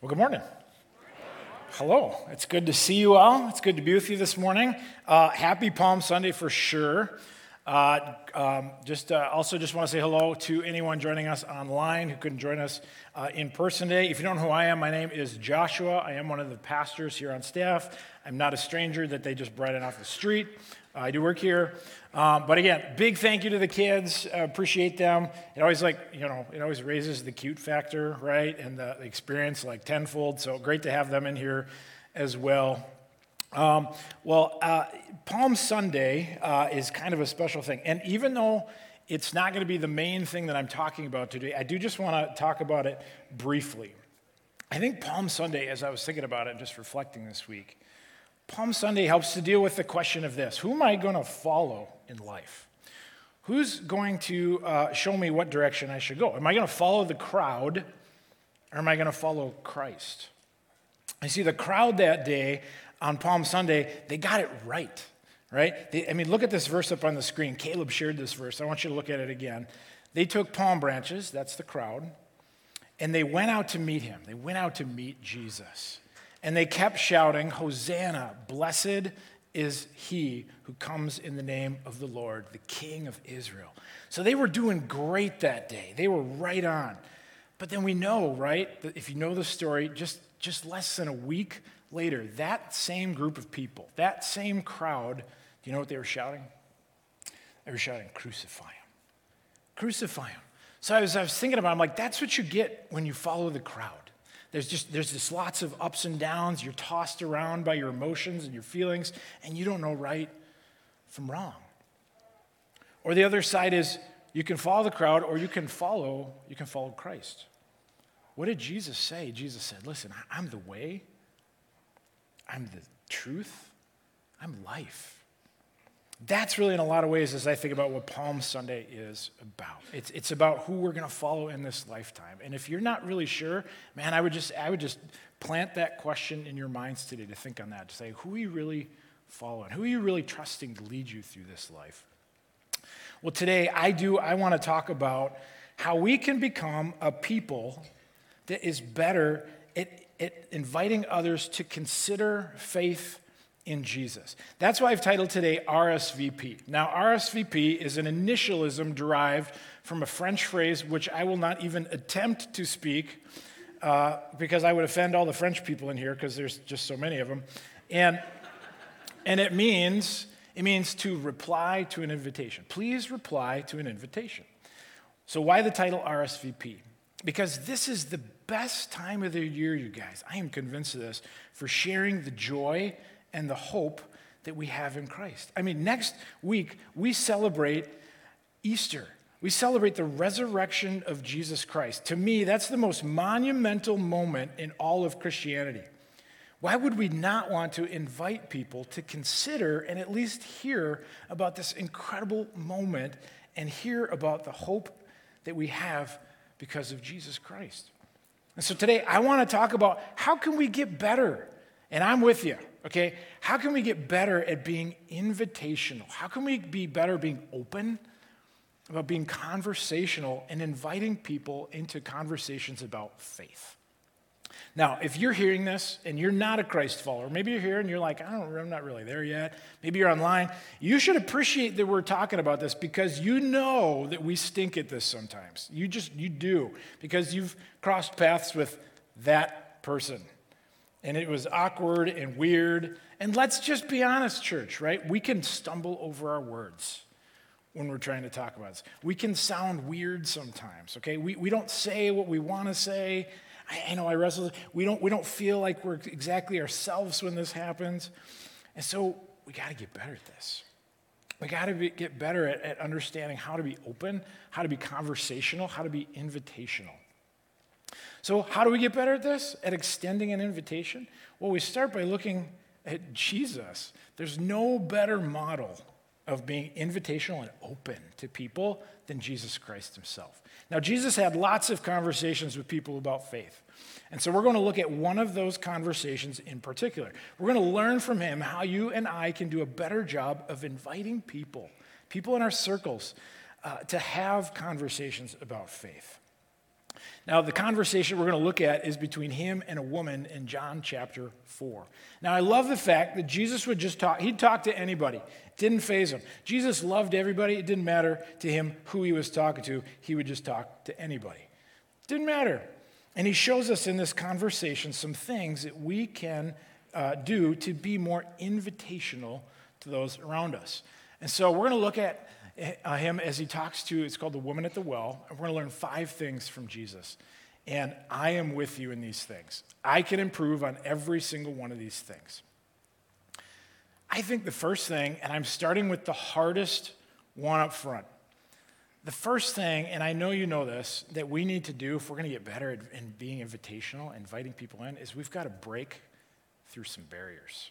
Well, good morning. Hello. It's good to see you all. It's good to be with you this morning. Uh, happy Palm Sunday for sure. Uh, um, just uh, also just want to say hello to anyone joining us online who couldn't join us uh, in person today. If you don't know who I am, my name is Joshua. I am one of the pastors here on staff. I'm not a stranger that they just brought in off the street. I do work here. Um, but again, big thank you to the kids. Appreciate them. It always like, you know, it always raises the cute factor, right? And the experience like tenfold. So great to have them in here as well. Um, well, uh, Palm Sunday uh, is kind of a special thing. And even though it's not going to be the main thing that I'm talking about today, I do just want to talk about it briefly. I think Palm Sunday, as I was thinking about it, just reflecting this week, Palm Sunday helps to deal with the question of this Who am I going to follow in life? Who's going to uh, show me what direction I should go? Am I going to follow the crowd or am I going to follow Christ? I see the crowd that day on Palm Sunday, they got it right, right? They, I mean, look at this verse up on the screen. Caleb shared this verse. I want you to look at it again. They took palm branches, that's the crowd, and they went out to meet him. They went out to meet Jesus. And they kept shouting, Hosanna, blessed is he who comes in the name of the Lord, the King of Israel. So they were doing great that day. They were right on. But then we know, right, that if you know the story, just, just less than a week later, that same group of people, that same crowd, do you know what they were shouting? They were shouting, Crucify him. Crucify him. So I was, I was thinking about it, I'm like, that's what you get when you follow the crowd. There's just there's just lots of ups and downs. You're tossed around by your emotions and your feelings, and you don't know right from wrong. Or the other side is you can follow the crowd, or you can follow you can follow Christ. What did Jesus say? Jesus said, "Listen, I'm the way. I'm the truth. I'm life." That's really, in a lot of ways, as I think about what Palm Sunday is about. It's, it's about who we're going to follow in this lifetime. And if you're not really sure, man, I would just, I would just plant that question in your minds today to think on that, to say, who are you really following? Who are you really trusting to lead you through this life? Well, today I do, I want to talk about how we can become a people that is better at, at inviting others to consider faith in Jesus. That's why I've titled today RSVP. Now, RSVP is an initialism derived from a French phrase which I will not even attempt to speak uh, because I would offend all the French people in here because there's just so many of them. And, and it means it means to reply to an invitation. Please reply to an invitation. So why the title RSVP? Because this is the best time of the year, you guys. I am convinced of this for sharing the joy and the hope that we have in Christ. I mean, next week, we celebrate Easter. We celebrate the resurrection of Jesus Christ. To me, that's the most monumental moment in all of Christianity. Why would we not want to invite people to consider and at least hear about this incredible moment and hear about the hope that we have because of Jesus Christ? And so today I want to talk about how can we get better? And I'm with you okay? How can we get better at being invitational? How can we be better being open about being conversational and inviting people into conversations about faith? Now, if you're hearing this and you're not a Christ follower, maybe you're here and you're like, I don't, I'm not really there yet. Maybe you're online. You should appreciate that we're talking about this because you know that we stink at this sometimes. You just, you do because you've crossed paths with that person and it was awkward and weird. And let's just be honest, church, right? We can stumble over our words when we're trying to talk about this. We can sound weird sometimes, okay? We, we don't say what we want to say. I, I know I wrestle. We don't, we don't feel like we're exactly ourselves when this happens. And so we got to get better at this. We got to get better at, at understanding how to be open, how to be conversational, how to be invitational. So, how do we get better at this? At extending an invitation? Well, we start by looking at Jesus. There's no better model of being invitational and open to people than Jesus Christ himself. Now, Jesus had lots of conversations with people about faith. And so we're going to look at one of those conversations in particular. We're going to learn from him how you and I can do a better job of inviting people, people in our circles, uh, to have conversations about faith. Now, the conversation we're going to look at is between him and a woman in John chapter 4. Now, I love the fact that Jesus would just talk, he'd talk to anybody. Didn't faze him. Jesus loved everybody. It didn't matter to him who he was talking to, he would just talk to anybody. Didn't matter. And he shows us in this conversation some things that we can uh, do to be more invitational to those around us. And so we're going to look at uh, him as he talks to, it's called the woman at the well. And we're going to learn five things from Jesus. And I am with you in these things. I can improve on every single one of these things. I think the first thing, and I'm starting with the hardest one up front. The first thing, and I know you know this, that we need to do if we're going to get better at in being invitational, inviting people in, is we've got to break through some barriers.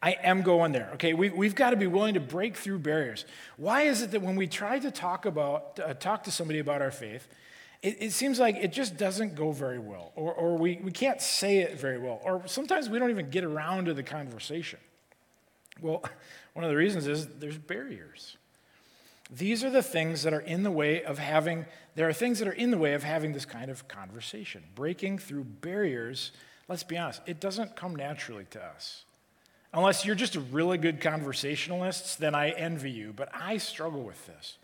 I am going there. Okay, we, we've got to be willing to break through barriers. Why is it that when we try to talk about uh, talk to somebody about our faith, it, it, seems like it just doesn't go very well, or, or we, we can't say it very well, or sometimes we don't even get around to the conversation. Well, one of the reasons is there's barriers. These are the things that are in the way of having, there are things that are in the way of having this kind of conversation. Breaking through barriers, let's be honest, it doesn't come naturally to us. Unless you're just a really good conversationalist, then I envy you, but I struggle with this.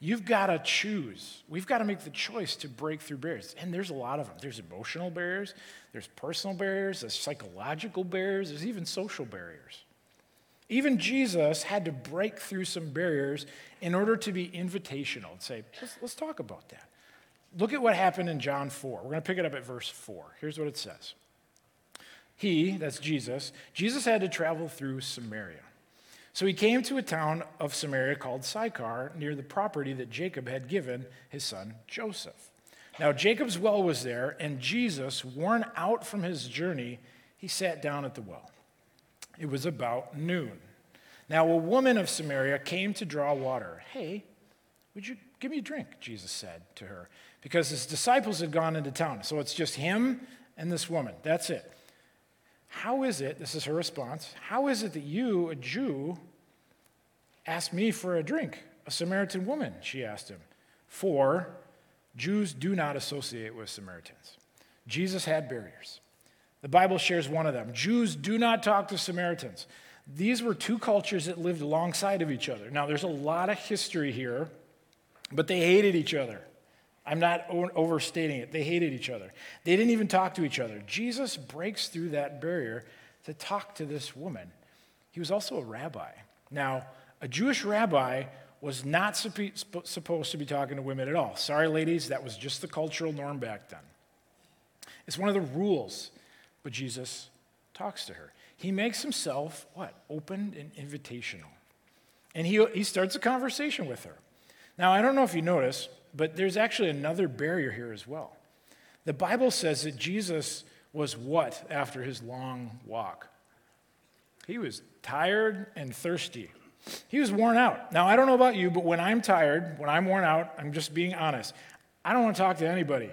You've got to choose. We've got to make the choice to break through barriers. And there's a lot of them. There's emotional barriers, there's personal barriers, there's psychological barriers, there's even social barriers. Even Jesus had to break through some barriers in order to be invitational and say, let's, let's talk about that. Look at what happened in John 4. We're going to pick it up at verse 4. Here's what it says he, that's Jesus, Jesus had to travel through Samaria. So he came to a town of Samaria called Sychar, near the property that Jacob had given his son Joseph. Now, Jacob's well was there, and Jesus, worn out from his journey, he sat down at the well. It was about noon. Now, a woman of Samaria came to draw water. Hey, would you give me a drink? Jesus said to her, because his disciples had gone into town. So it's just him and this woman. That's it. How is it, this is her response, how is it that you, a Jew, ask me for a drink? A Samaritan woman, she asked him. For Jews do not associate with Samaritans. Jesus had barriers. The Bible shares one of them. Jews do not talk to Samaritans. These were two cultures that lived alongside of each other. Now, there's a lot of history here, but they hated each other. I'm not overstating it. They hated each other. They didn't even talk to each other. Jesus breaks through that barrier to talk to this woman. He was also a rabbi. Now, a Jewish rabbi was not supposed to be talking to women at all. Sorry, ladies, that was just the cultural norm back then. It's one of the rules, but Jesus talks to her. He makes himself, what? Open and invitational. And he, he starts a conversation with her. Now, I don't know if you notice, but there's actually another barrier here as well. The Bible says that Jesus was what after his long walk? He was tired and thirsty. He was worn out. Now, I don't know about you, but when I'm tired, when I'm worn out, I'm just being honest. I don't want to talk to anybody.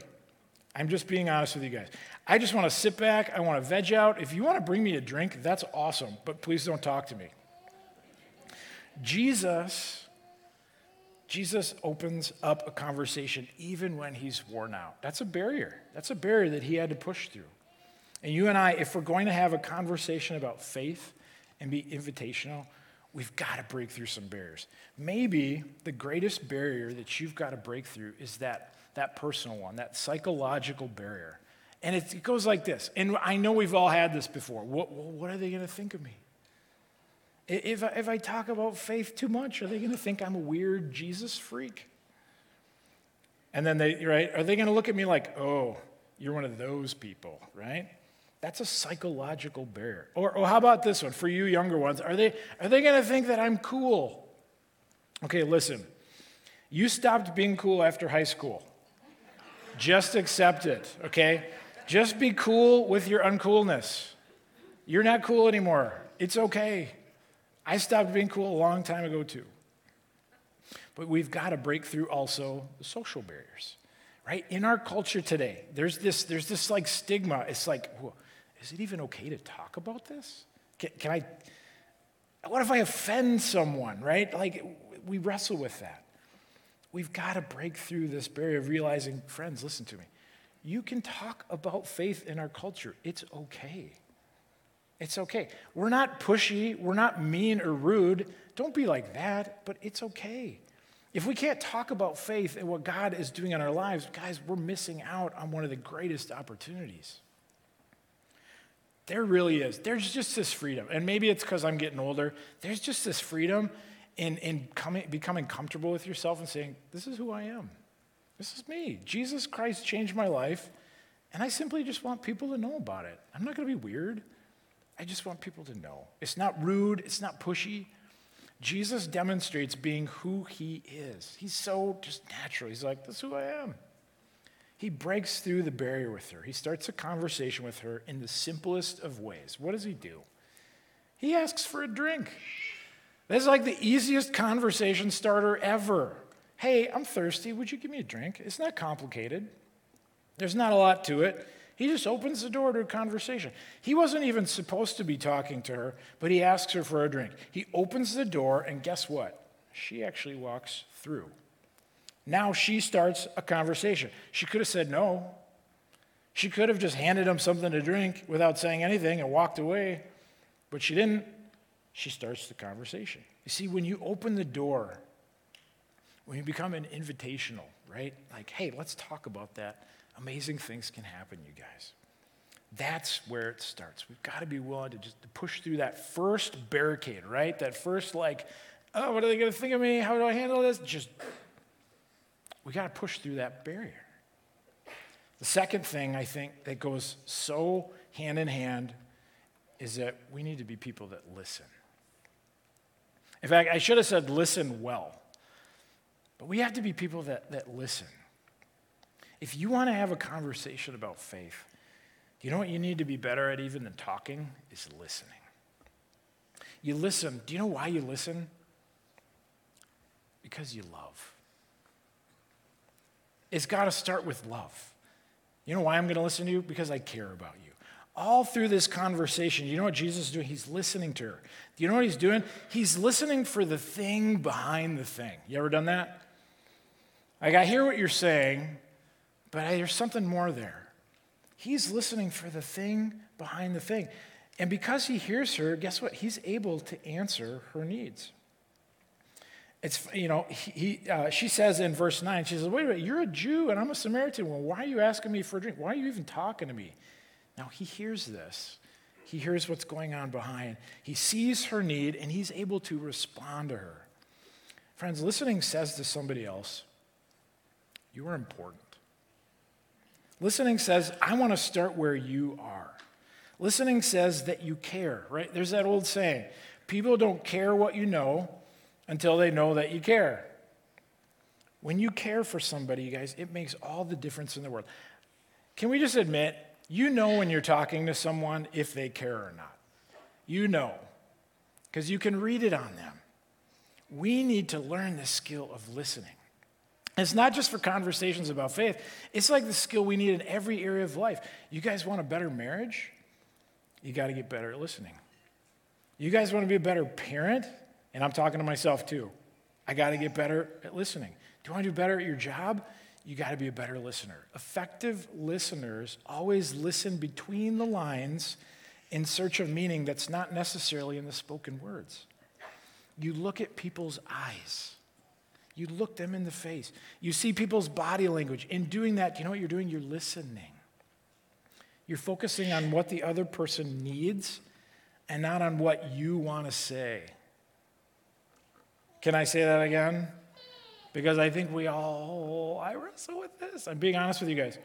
I'm just being honest with you guys. I just want to sit back. I want to veg out. If you want to bring me a drink, that's awesome, but please don't talk to me. Jesus Jesus opens up a conversation even when he's worn out. That's a barrier. That's a barrier that he had to push through. And you and I, if we're going to have a conversation about faith and be invitational, we've got to break through some barriers. Maybe the greatest barrier that you've got to break through is that, that personal one, that psychological barrier. And it, goes like this. And I know we've all had this before. What, what are they going to think of me? If I, if I talk about faith too much, are they going to think I'm a weird Jesus freak? And then they, right, are they going to look at me like, oh, you're one of those people, right? That's a psychological barrier. Or, or how about this one for you younger ones? Are they, are they going to think that I'm cool? Okay, listen. You stopped being cool after high school. Just accept it, okay? Just be cool with your uncoolness. You're not cool anymore. It's okay. I stopped being cool a long time ago, too. But we've got to break through also the social barriers, right? In our culture today, there's this, there's this like stigma. It's like, is it even okay to talk about this? Can, can I, what if I offend someone, right? Like, we wrestle with that. we've got to break through this barrier of realizing, friends, listen to me. You can talk about faith in our culture. It's okay. It's okay. We're not pushy, we're not mean or rude. Don't be like that, but it's okay. If we can't talk about faith and what God is doing in our lives, guys, we're missing out on one of the greatest opportunities. There really is. There's just this freedom. And maybe it's because I'm getting older. There's just this freedom in, in coming, becoming comfortable with yourself and saying, This is who I am. This is me. Jesus Christ changed my life. And I simply just want people to know about it. I'm not going to be weird. I just want people to know. It's not rude, it's not pushy. Jesus demonstrates being who he is. He's so just natural. He's like, This is who I am. He breaks through the barrier with her. He starts a conversation with her in the simplest of ways. What does he do? He asks for a drink. This is like the easiest conversation starter ever. Hey, I'm thirsty. Would you give me a drink? It's not complicated. There's not a lot to it. He just opens the door to a conversation. He wasn't even supposed to be talking to her, but he asks her for a drink. He opens the door, and guess what? She actually walks through. Now she starts a conversation. She could have said no. She could have just handed him something to drink without saying anything and walked away, but she didn't. She starts the conversation. You see, when you open the door, when you become an invitational, right? Like, hey, let's talk about that amazing things can happen, you guys. That's where it starts. We've got to be willing to just push through that first barricade, right? That first, like, oh, what are they going to think of me? How do I handle this? Just, we got to push through that barrier. The second thing I think that goes so hand in hand is that we need to be people that listen. In fact, I should have said listen well, but we have to be people that, that listen. If you want to have a conversation about faith, you know what you need to be better at even than talking? Is listening. You listen. Do you know why you listen? Because you love. It's got to start with love. You know why I'm going to listen to you? Because I care about you. All through this conversation, you know what Jesus is doing? He's listening to her. Do you know what he's doing? He's listening for the thing behind the thing. You ever done that? Like, I hear what you're saying, but I, there's something more there. He's listening for the thing behind the thing. And because he hears her, guess what? He's able to answer her needs. It's, you know, he, uh, she says in verse 9, she says, Wait a minute, you're a Jew and I'm a Samaritan. Well, why are you asking me for a drink? Why are you even talking to me? Now, he hears this. He hears what's going on behind. He sees her need and he's able to respond to her. Friends, listening says to somebody else, You are important. Listening says, I want to start where you are. Listening says that you care, right? There's that old saying people don't care what you know until they know that you care. When you care for somebody, you guys, it makes all the difference in the world. Can we just admit, you know when you're talking to someone if they care or not? You know, because you can read it on them. We need to learn the skill of listening. It's not just for conversations about faith, it's like the skill we need in every area of life. You guys want a better marriage? You got to get better at listening. You guys want to be a better parent? And I'm talking to myself too. I got to get better at listening. Do you want to do better at your job? You got to be a better listener. Effective listeners always listen between the lines in search of meaning that's not necessarily in the spoken words. You look at people's eyes. You look them in the face. You see people's body language. In doing that, you know what you're doing? You're listening. You're focusing on what the other person needs and not on what you want to say. Can I say that again? Because I think we all, oh, I wrestle with this. I'm being honest with you guys.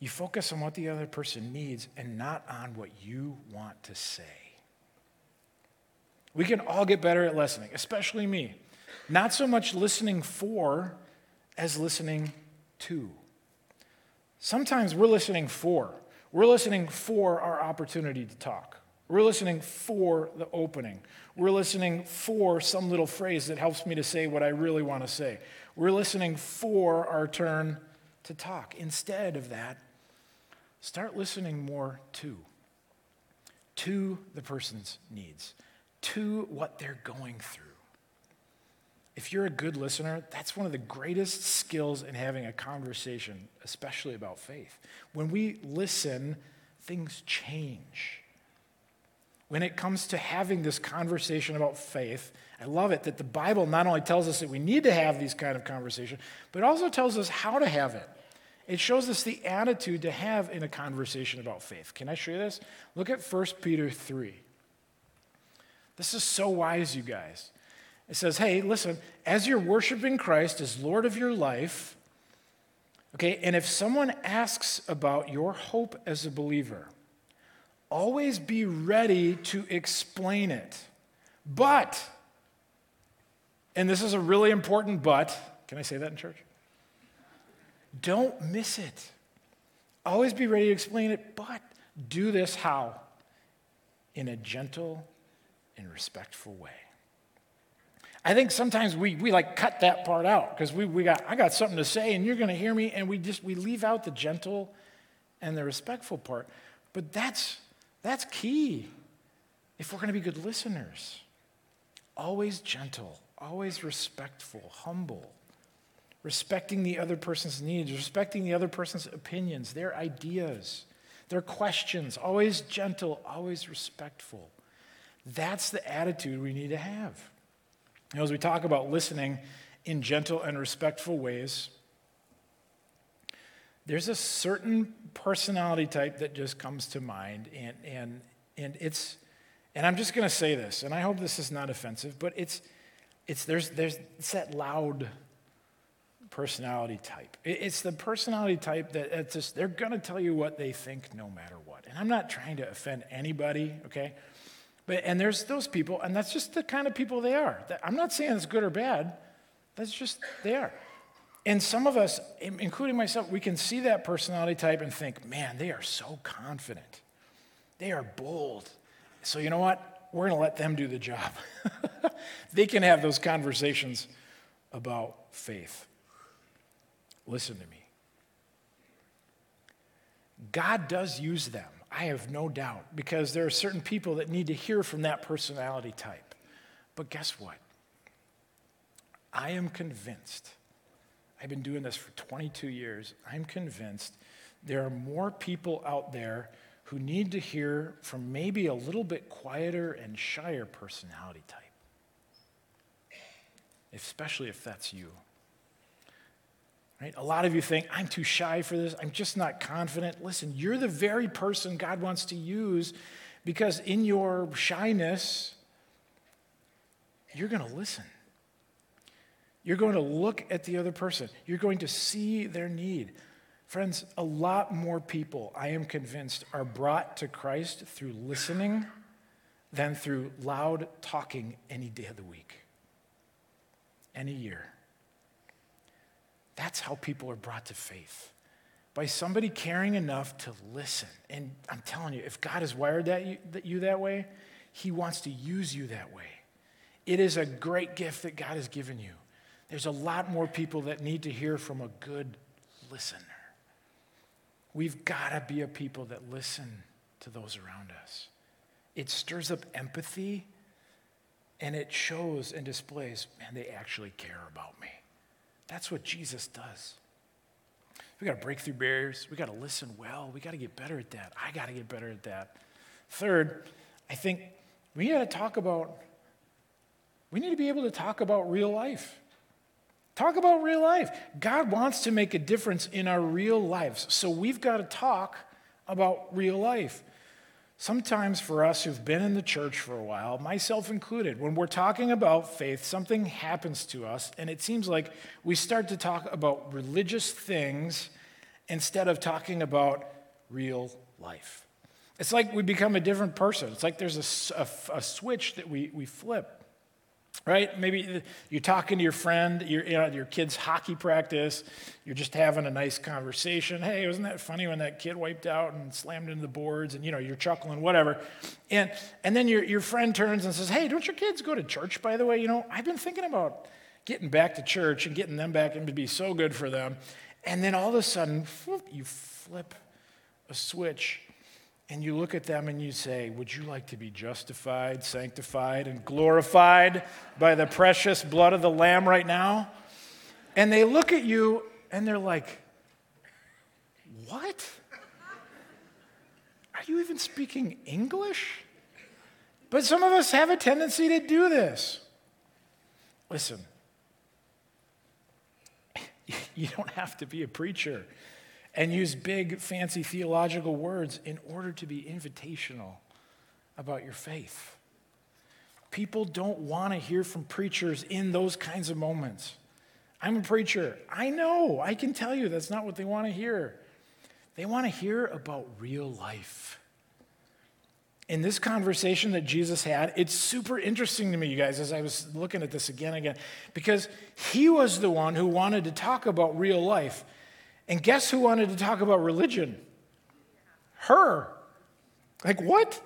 You focus on what the other person needs and not on what you want to say. We can all get better at listening, especially me. Not so much listening for as listening to. Sometimes we're listening for. We're listening for our opportunity to talk. We're listening for the opening. We're listening for some little phrase that helps me to say what I really want to say. We're listening for our turn to talk. Instead of that, start listening more to to the person's needs, to what they're going through. If you're a good listener, that's one of the greatest skills in having a conversation, especially about faith. When we listen, things change. When it comes to having this conversation about faith, I love it that the Bible not only tells us that we need to have these kind of conversations, but also tells us how to have it. It shows us the attitude to have in a conversation about faith. Can I show you this? Look at 1 Peter 3. This is so wise, you guys. It says, hey, listen, as you're worshiping Christ as Lord of your life, okay, and if someone asks about your hope as a believer, always be ready to explain it. But, and this is a really important but, can I say that in church? Don't miss it. Always be ready to explain it, but do this how? In a gentle and respectful way. I think sometimes we, we like cut that part out because we, we got, I got something to say and you're going to hear me, and we just, we leave out the gentle and the respectful part. But that's, that's key if we're going to be good listeners. Always gentle, always respectful, humble respecting the other person's needs, respecting the other person's opinions, their ideas, their questions, always gentle, always respectful. That's the attitude we need to have. You know, as we talk about listening in gentle and respectful ways, there's a certain personality type that just comes to mind, and, and, and it's, and I'm just going to say this, and I hope this is not offensive, but it's, it's, there's, there's, it's that loud personality type. It's the personality type that it's just, they're going to tell you what they think no matter what. And I'm not trying to offend anybody, okay? But, and there's those people, and that's just the kind of people they are. I'm not saying it's good or bad, that's just they are. And some of us, including myself, we can see that personality type and think, man, they are so confident. They are bold. So, you know what? We're going to let them do the job. they can have those conversations about faith. Listen to me. God does use them, I have no doubt, because there are certain people that need to hear from that personality type. But guess what? I am convinced, I've been doing this for 22 years, I'm convinced there are more people out there who need to hear from maybe a little bit quieter and shyer personality type, especially if that's you. Right? A lot of you think, I'm too shy for this. I'm just not confident. Listen, you're the very person God wants to use because in your shyness, you're going to listen. You're going to look at the other person. You're going to see their need. Friends, a lot more people, I am convinced, are brought to Christ through listening than through loud talking any day of the week, any year. That's how people are brought to faith. By somebody caring enough to listen. And I'm telling you, if God has wired that you, that, you that way, He wants to use you that way. It is a great gift that God has given you. There's a lot more people that need to hear from a good listener. We've got to be a people that listen to those around us. It stirs up empathy and it shows and displays, man, they actually care about me. That's what Jesus does. We got to break through barriers. We got to listen well. We got to get better at that. I got to get better at that. Third, I think we got to talk about, we need to be able to talk about real life. Talk about real life. God wants to make a difference in our real lives. So we've got to talk about real life. Sometimes, for us who've been in the church for a while, myself included, when we're talking about faith, something happens to us, and it seems like we start to talk about religious things instead of talking about real life. It's like we become a different person. It's like there's a, a, a switch that we, we flip right? Maybe you're talking to your friend, you're you know, your kid's hockey practice, you're just having a nice conversation. Hey, wasn't that funny when that kid wiped out and slammed into the boards? And you know, you're chuckling, whatever. And and then your your friend turns and says, Hey, don't your kids go to church, by the way? You know, I've been thinking about getting back to church and getting them back and would be so good for them. And then all of a sudden, you flip a switch and you look at them and you say, Would you like to be justified, sanctified, and glorified by the precious blood of the Lamb right now? And they look at you and they're like, What? Are you even speaking English? But some of us have a tendency to do this. Listen, you don't have to be a preacher and use big, fancy theological words in order to be invitational about your faith. People don't want to hear from preachers in those kinds of moments. I'm a preacher. I know. I can tell you that's not what they want to hear. They want to hear about real life. In this conversation that Jesus had, it's super interesting to me, you guys, as I was looking at this again and again, because he was the one who wanted to talk about real life. And guess who wanted to talk about religion? Her. Like, what?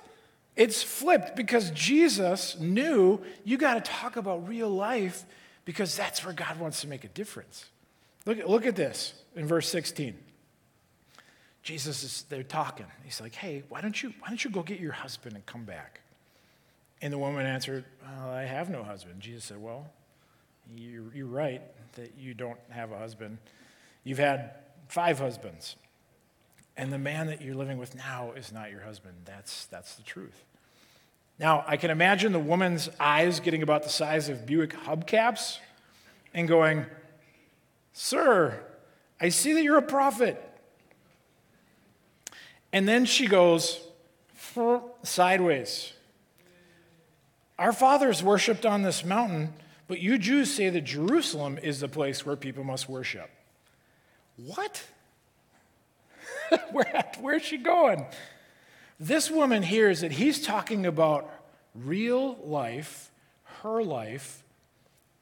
It's flipped because Jesus knew you got to talk about real life because that's where God wants to make a difference. Look, look at this in verse 16. Jesus is they're talking. He's like, hey, why don't you why don't you go get your husband and come back? And the woman answered, well, I have no husband. Jesus said, Well, you're, you're right that you don't have a husband. You've had five husbands. And the man that you're living with now is not your husband. That's, that's the truth. Now, I can imagine the woman's eyes getting about the size of Buick hubcaps and going, Sir, I see that you're a prophet. And then she goes sideways. Our fathers worshiped on this mountain, but you Jews say that Jerusalem is the place where people must worship. What? Where, where's she going? This woman hears that he's talking about real life, her life,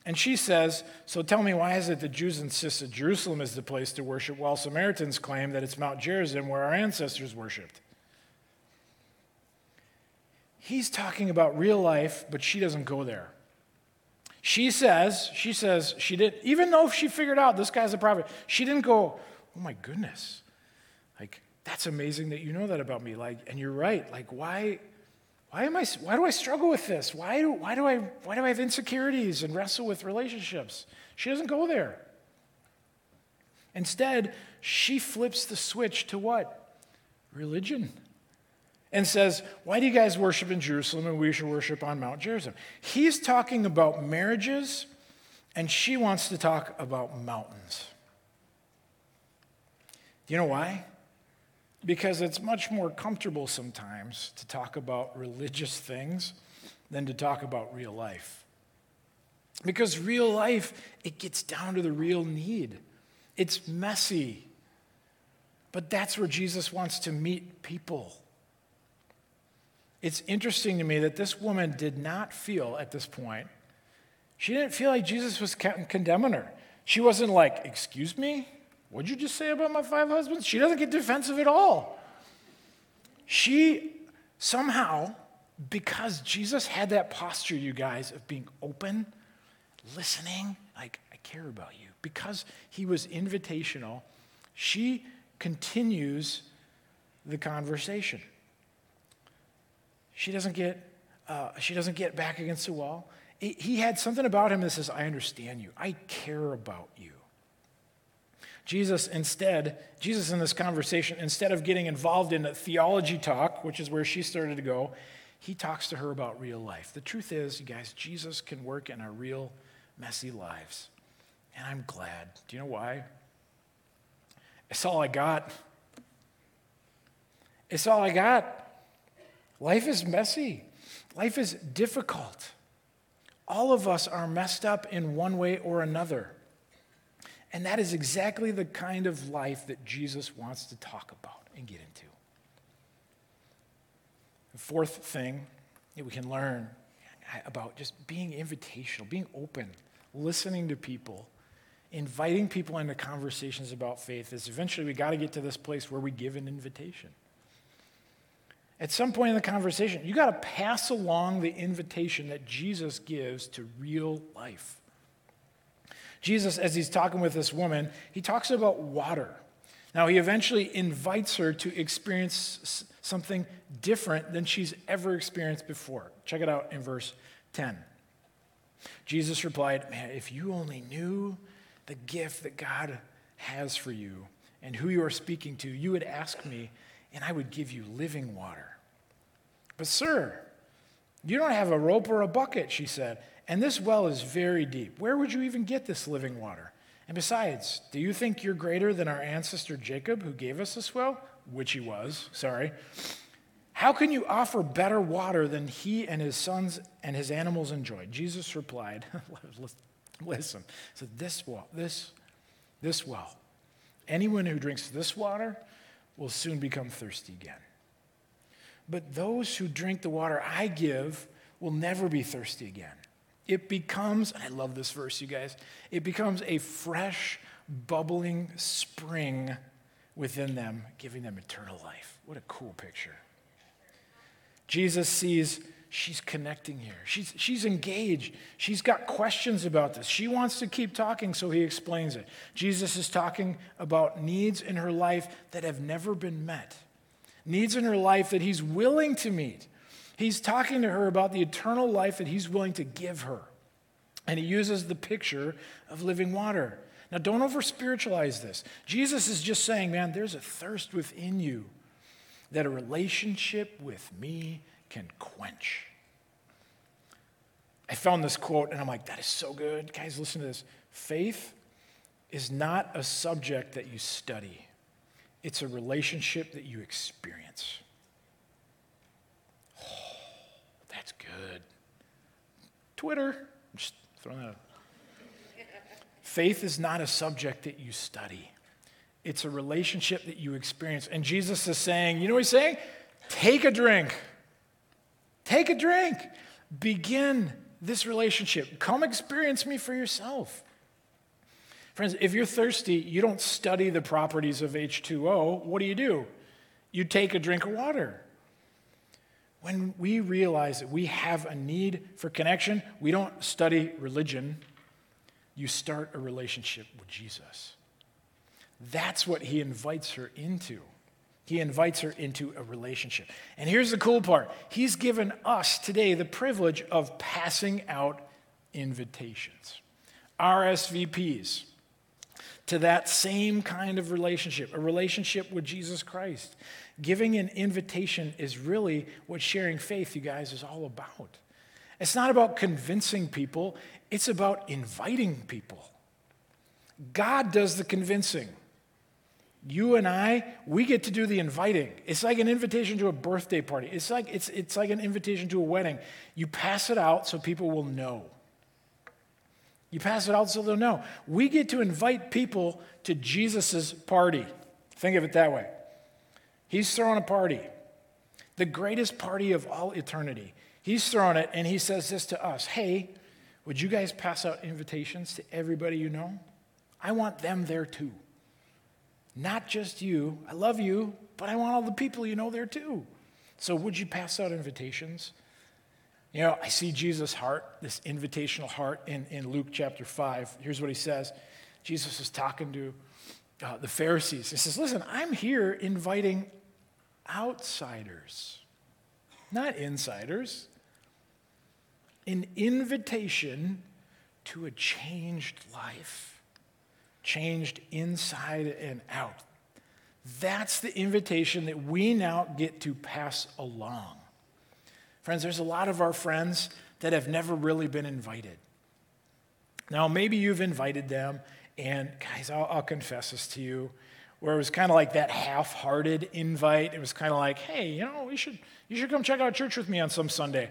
and she says, So tell me, why is it that Jews insist that Jerusalem is the place to worship while Samaritans claim that it's Mount Gerizim where our ancestors worshiped? He's talking about real life, but she doesn't go there. She says, she says, she did, even though she figured out this guy's a prophet, she didn't go, oh my goodness, like, that's amazing that you know that about me. Like, and you're right. Like, why, why am I, why do I struggle with this? Why do, why do I, why do I have insecurities and wrestle with relationships? She doesn't go there. Instead, she flips the switch to what? Religion and says, Why do you guys worship in Jerusalem and we should worship on Mount Gerizim? He's talking about marriages, and she wants to talk about mountains. Do you know why? Because it's much more comfortable sometimes to talk about religious things than to talk about real life. Because real life, it gets down to the real need. It's messy. But that's where Jesus wants to meet people. It's interesting to me that this woman did not feel at this point, she didn't feel like Jesus was condemning her. She wasn't like, Excuse me? What'd you just say about my five husbands? She doesn't get defensive at all. She somehow, because Jesus had that posture, you guys, of being open, listening, like, I care about you, because he was invitational, she continues the conversation. She doesn't get, uh, she doesn't get back against the wall. He had something about him that says, I understand you. I care about you. Jesus instead, Jesus in this conversation, instead of getting involved in a theology talk, which is where she started to go, he talks to her about real life. The truth is, you guys, Jesus can work in our real messy lives. And I'm glad. Do you know why? It's all I got. It's all I got. Life is messy, life is difficult. All of us are messed up in one way or another. And that is exactly the kind of life that Jesus wants to talk about and get into. The fourth thing that we can learn about just being invitational, being open, listening to people, inviting people into conversations about faith is eventually we got to get to this place where we give an invitation. At some point in the conversation, you got to pass along the invitation that Jesus gives to real life. Jesus, as he's talking with this woman, he talks about water. Now, he eventually invites her to experience something different than she's ever experienced before. Check it out in verse 10. Jesus replied, Man, if you only knew the gift that God has for you and who you are speaking to, you would ask me, and I would give you living water. But, sir, you don't have a rope or a bucket, she said, and this well is very deep. Where would you even get this living water? And besides, do you think you're greater than our ancestor Jacob, who gave us this well? Which he was, sorry. How can you offer better water than he and his sons and his animals enjoyed? Jesus replied, Listen, so this well, this, this well, anyone who drinks this water will soon become thirsty again. But those who drink the water I give will never be thirsty again. It becomes, I love this verse, you guys, it becomes a fresh, bubbling spring within them, giving them eternal life. What a cool picture. Jesus sees she's connecting here. She's, she's engaged. She's got questions about this. She wants to keep talking, so he explains it. Jesus is talking about needs in her life that have never been met, needs in her life that he's willing to meet. He's talking to her about the eternal life that he's willing to give her. And he uses the picture of living water. Now, don't over spiritualize this. Jesus is just saying, man, there's a thirst within you that a relationship with me can quench. I found this quote and I'm like, that is so good. Guys, listen to this. Faith is not a subject that you study, it's a relationship that you experience. Oh, that's good. Twitter, just throwing that out. Faith is not a subject that you study. It's a relationship that you experience. And Jesus is saying, you know what he's saying? Take a drink. Take a drink. Begin this relationship. Come experience me for yourself. Friends, if you're thirsty, you don't study the properties of H2O. What do you do? You take a drink of water. When we realize that we have a need for connection, we don't study religion. You start a relationship with Jesus. That's what he invites her into. He invites her into a relationship. And here's the cool part He's given us today the privilege of passing out invitations, RSVPs, to that same kind of relationship, a relationship with Jesus Christ. Giving an invitation is really what sharing faith, you guys, is all about. It's not about convincing people, it's about inviting people. God does the convincing. You and I, we get to do the inviting. It's like an invitation to a birthday party. It's like, it's, it's like an invitation to a wedding. You pass it out so people will know. You pass it out so they'll know. We get to invite people to Jesus' party. Think of it that way. He's throwing a party, the greatest party of all eternity. He's throwing it, and he says this to us Hey, would you guys pass out invitations to everybody you know? I want them there too. Not just you. I love you, but I want all the people you know there too. So would you pass out invitations? You know, I see Jesus' heart, this invitational heart in, in Luke chapter 5. Here's what he says Jesus is talking to uh, the Pharisees. He says, Listen, I'm here inviting outsiders, not insiders. An invitation to a changed life changed inside and out. That's the invitation that we now get to pass along. Friends, there's a lot of our friends that have never really been invited. Now, maybe you've invited them, and guys, I'll, I'll confess this to you, where it was kind of like that half hearted invite. It was kind of like, hey, you know, you should, you should come check out church with me on some Sunday.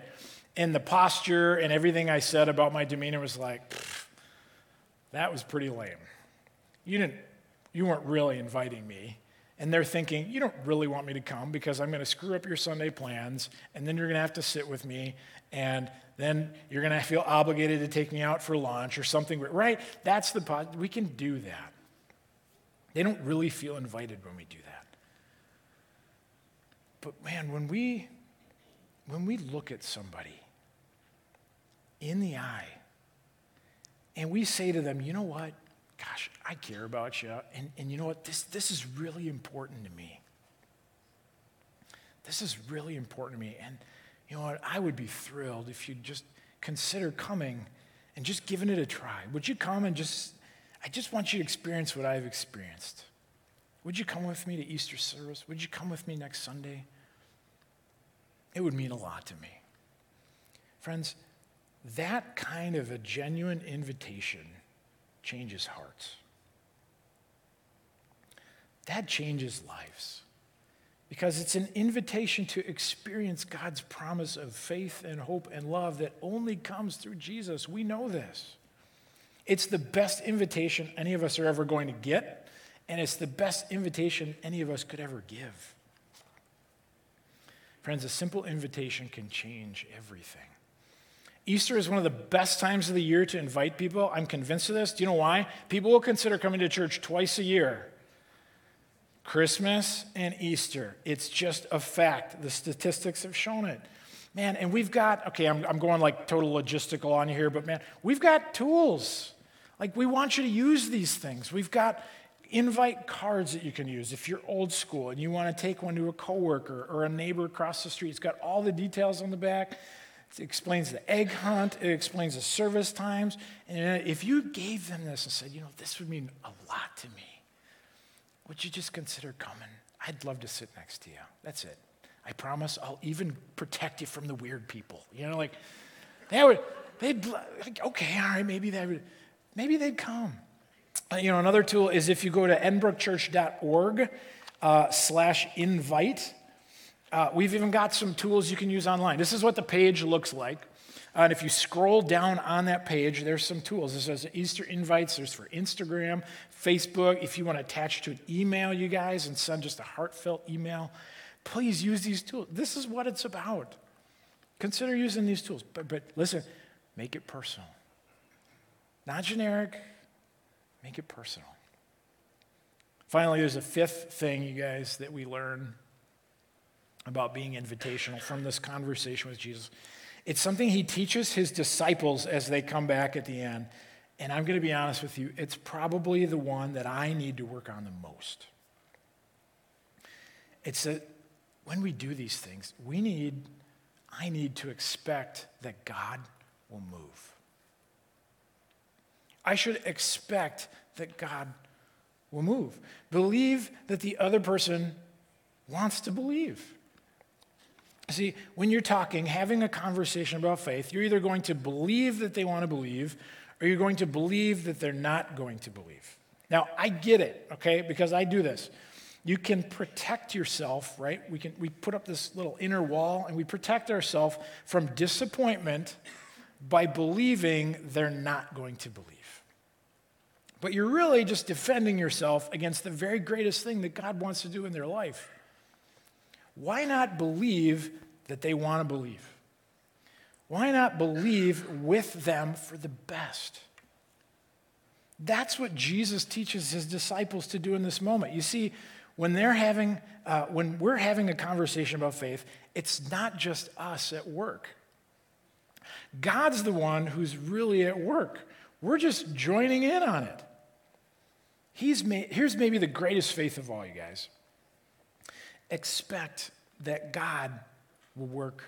And the posture and everything I said about my demeanor was like, that was pretty lame you didn't you weren't really inviting me. And they're thinking you don't really want me to come because i'm going to screw up your sunday plans and then you're going to have to sit with me and then you're going to feel obligated to take me out for lunch or something. Right that's the pod we can do that. They don't really feel invited when we do that. But man when we when we look at somebody in the eye and we say to them you know what gosh, I care about you. And, and you know what? This, this is really important to me. This is really important to me. And you know what? I would be thrilled if you'd just consider coming and just giving it a try. Would you come and just, I just want you to experience what I've experienced. Would you come with me to Easter service? Would you come with me next Sunday? It would mean a lot to me. Friends, that kind of a genuine invitation changes hearts. That changes lives because it's an invitation to experience God's promise of faith and hope and love that only comes through Jesus. We know this. It's the best invitation any of us are ever going to get, and it's the best invitation any of us could ever give. Friends, a simple invitation can change everything. Easter is one of the best times of the year to invite people. I'm convinced of this. Do you know why? People will consider coming to church twice a year Christmas and Easter. It's just a fact. The statistics have shown it. Man, and we've got, okay, I'm, I'm going like total logistical on here, but man, we've got tools. Like, we want you to use these things. We've got invite cards that you can use if you're old school and you want to take one to a coworker or a neighbor across the street. It's got all the details on the back. It explains the egg hunt, it explains the service times. And if you gave them this and said, you know, this would mean a lot to me, would you just consider coming? I'd love to sit next to you. That's it. I promise I'll even protect you from the weird people. You know, like they would, they'd, like, okay, all right, maybe they would, maybe they'd come. Uh, you know, another tool is if you go to edinburghchurch.org uh, slash invite, uh, we've even got some tools you can use online. This is what the page looks like. Uh, and if you scroll down on that page, there's some tools. This says Easter invites. There's for Instagram, Facebook. If you want to attach to an email, you guys, and send just a heartfelt email, please use these tools. This is what it's about. Consider using these tools. But, but listen, make it personal. Not generic, make it personal. Finally, there's a fifth thing, you guys, that we learn about being invitational from this conversation with Jesus. It's something he teaches his disciples as they come back at the end. And I'm going to be honest with you, it's probably the one that I need to work on the most. It's that when we do these things, we need, I need to expect that God will move. I should expect that God will move. Believe that the other person wants to believe. See, when you're talking, having a conversation about faith, you're either going to believe that they want to believe or you're going to believe that they're not going to believe. Now, I get it, okay, because I do this. You can protect yourself, right? We can we put up this little inner wall and we protect ourselves from disappointment by believing they're not going to believe. But you're really just defending yourself against the very greatest thing that God wants to do in their life. Why not believe that they want to believe? Why not believe with them for the best? That's what Jesus teaches his disciples to do in this moment. You see, when they're having, uh, when we're having a conversation about faith, it's not just us at work. God's the one who's really at work. We're just joining in on it. He's here's maybe the greatest faith of all, you guys expect that God will work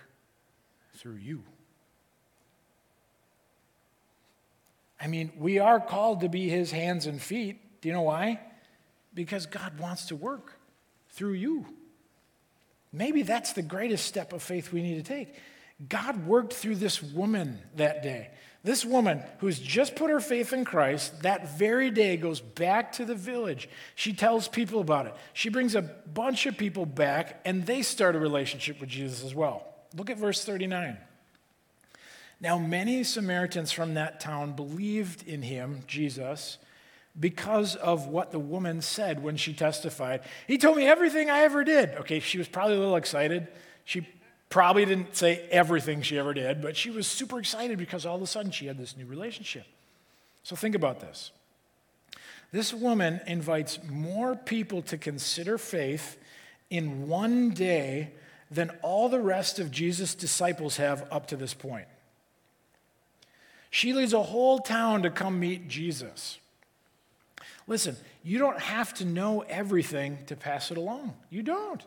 through you. I mean, we are called to be his hands and feet. Do you know why? Because God wants to work through you. Maybe that's the greatest step of faith we need to take. God worked through this woman that day. This woman who's just put her faith in Christ, that very day goes back to the village. She tells people about it. She brings a bunch of people back, and they start a relationship with Jesus as well. Look at verse 39. Now, many Samaritans from that town believed in him, Jesus, because of what the woman said when she testified. He told me everything I ever did. Okay, she was probably a little excited. She Probably didn't say everything she ever did, but she was super excited because all of a sudden she had this new relationship. So think about this. This woman invites more people to consider faith in one day than all the rest of Jesus' disciples have up to this point. She leads a whole town to come meet Jesus. Listen, you don't have to know everything to pass it along. You don't.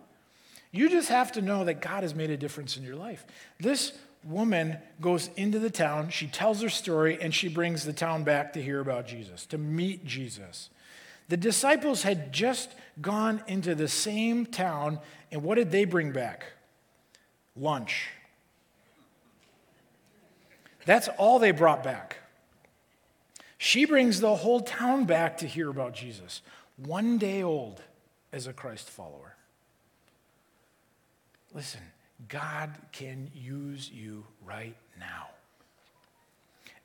You just have to know that God has made a difference in your life. This woman goes into the town, she tells her story, and she brings the town back to hear about Jesus, to meet Jesus. The disciples had just gone into the same town, and what did they bring back? Lunch. That's all they brought back. She brings the whole town back to hear about Jesus, one day old as a Christ follower. Listen, God can use you right now.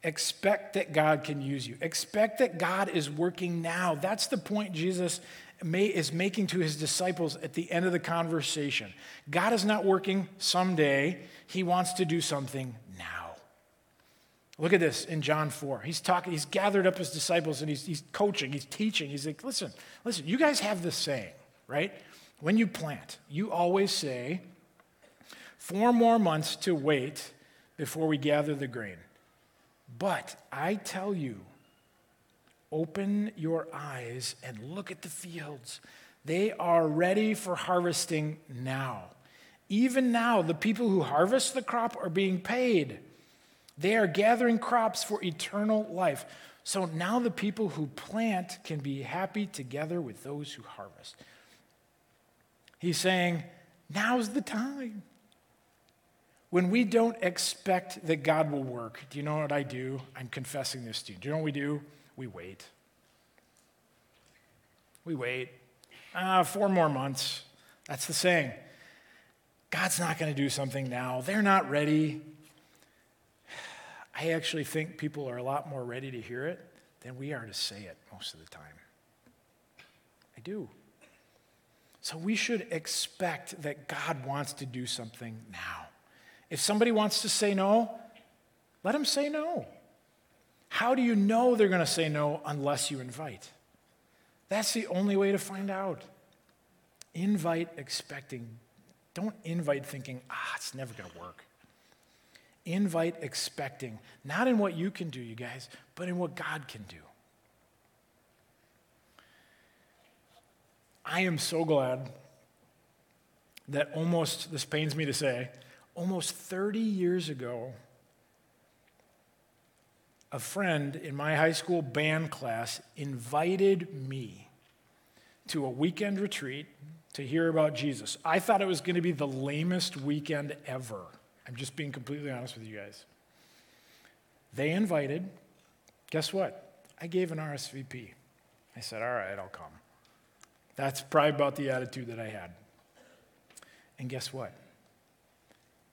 Expect that God can use you. Expect that God is working now. That's the point Jesus may, is making to his disciples at the end of the conversation. God is not working someday, He wants to do something now. Look at this in John 4. He's talking, he's gathered up his disciples and he's, he's coaching, he's teaching. He's like, listen, listen, you guys have this saying, right? When you plant, you always say, four more months to wait before we gather the grain. But I tell you, open your eyes and look at the fields. They are ready for harvesting now. Even now, the people who harvest the crop are being paid. They are gathering crops for eternal life. So now the people who plant can be happy together with those who harvest. He's saying, now's the time. When we don't expect that God will work, do you know what I do? I'm confessing this to you. Do you know what we do? We wait. We wait. Ah, four more months. That's the saying. God's not going to do something now. They're not ready. I actually think people are a lot more ready to hear it than we are to say it most of the time. I do. So we should expect that God wants to do something now. If somebody wants to say no, let them say no. How do you know they're going to say no unless you invite? That's the only way to find out. Invite expecting. Don't invite thinking, ah, it's never going to work. Invite expecting, not in what you can do, you guys, but in what God can do. I am so glad that almost, this pains me to say, almost 30 years ago, a friend in my high school band class invited me to a weekend retreat to hear about Jesus. I thought it was going to be the lamest weekend ever. I'm just being completely honest with you guys. They invited, guess what? I gave an RSVP. I said, all right, I'll come. That's probably about the attitude that I had. And guess what?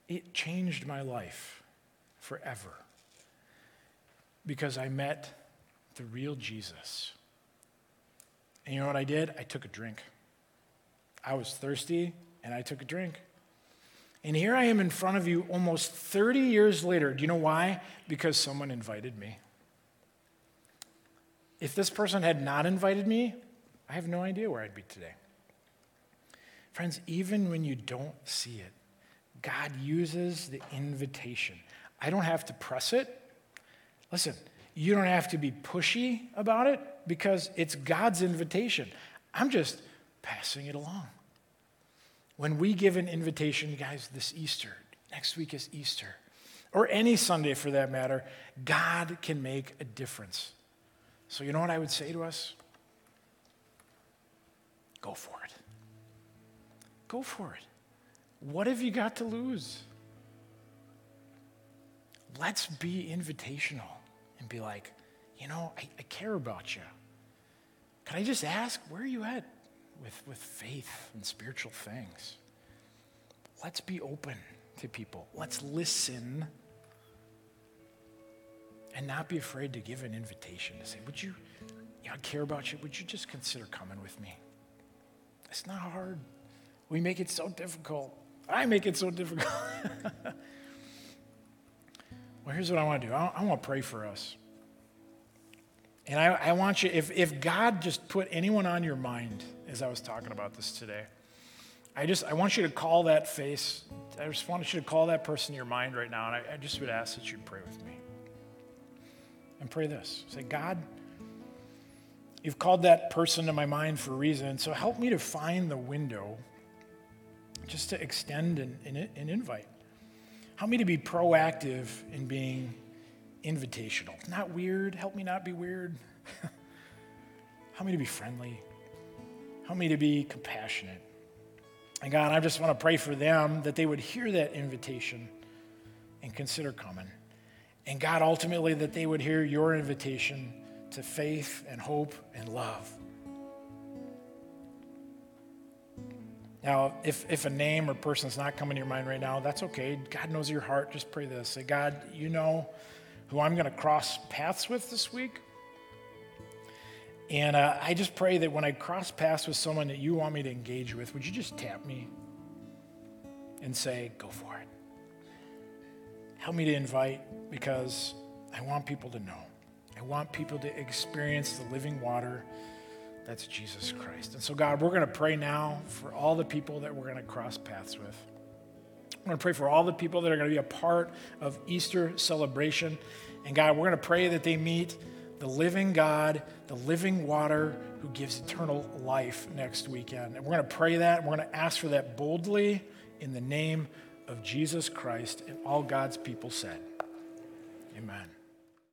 It changed my life forever because I met the real Jesus. And you know what I did? I took a drink. I was thirsty and I took a drink. And here I am in front of you almost 30 years later. Do you know why? Because someone invited me. If this person had not invited me, I have no idea where I'd be today. Friends, even when you don't see it, God uses the invitation. I don't have to press it. Listen, you don't have to be pushy about it because it's God's invitation. I'm just passing it along. When we give an invitation, guys, this Easter, next week is Easter, or any Sunday for that matter, God can make a difference. So, you know what I would say to us? Go for it. Go for it. What have you got to lose? Let's be invitational and be like, you know, I, I care about you. Can I just ask, where are you at with, with faith and spiritual things? Let's be open to people. Let's listen and not be afraid to give an invitation to say, Would you, you know, I care about you. Would you just consider coming with me? It's not hard. We make it so difficult. I make it so difficult. well, here's what I want to do I, want to pray for us. And I, I want you, if, if God just put anyone on your mind as I was talking about this today, I just, I want you to call that face. I just want you to call that person in your mind right now. And I, I just would ask that you pray with me. And pray this say, God, You've called that person to my mind for a reason. So help me to find the window just to extend an, an, invite. Help me to be proactive in being invitational. Not weird. Help me not be weird. Help me to be friendly. Help me to be compassionate. And God, I just want to pray for them that they would hear that invitation and consider coming. And God, ultimately, that they would hear your invitation to faith and hope and love. Now, if, if a name or person's not coming to your mind right now, that's okay. God knows your heart. Just pray this. Say, God, you know who I'm going to cross paths with this week. And uh, I just pray that when I cross paths with someone that you want me to engage with, would you just tap me and say, go for it? Help me to invite because I want people to know. I want people to experience the living water that's Jesus Christ. And so, God, we're going to pray now for all the people that we're going to cross paths with. I'm going to pray for all the people that are going to be a part of Easter celebration. And God, we're going to pray that they meet the living God, the living water who gives eternal life next weekend. And we're going to pray that. And we're going to ask for that boldly in the name of Jesus Christ. And all God's people said, Amen.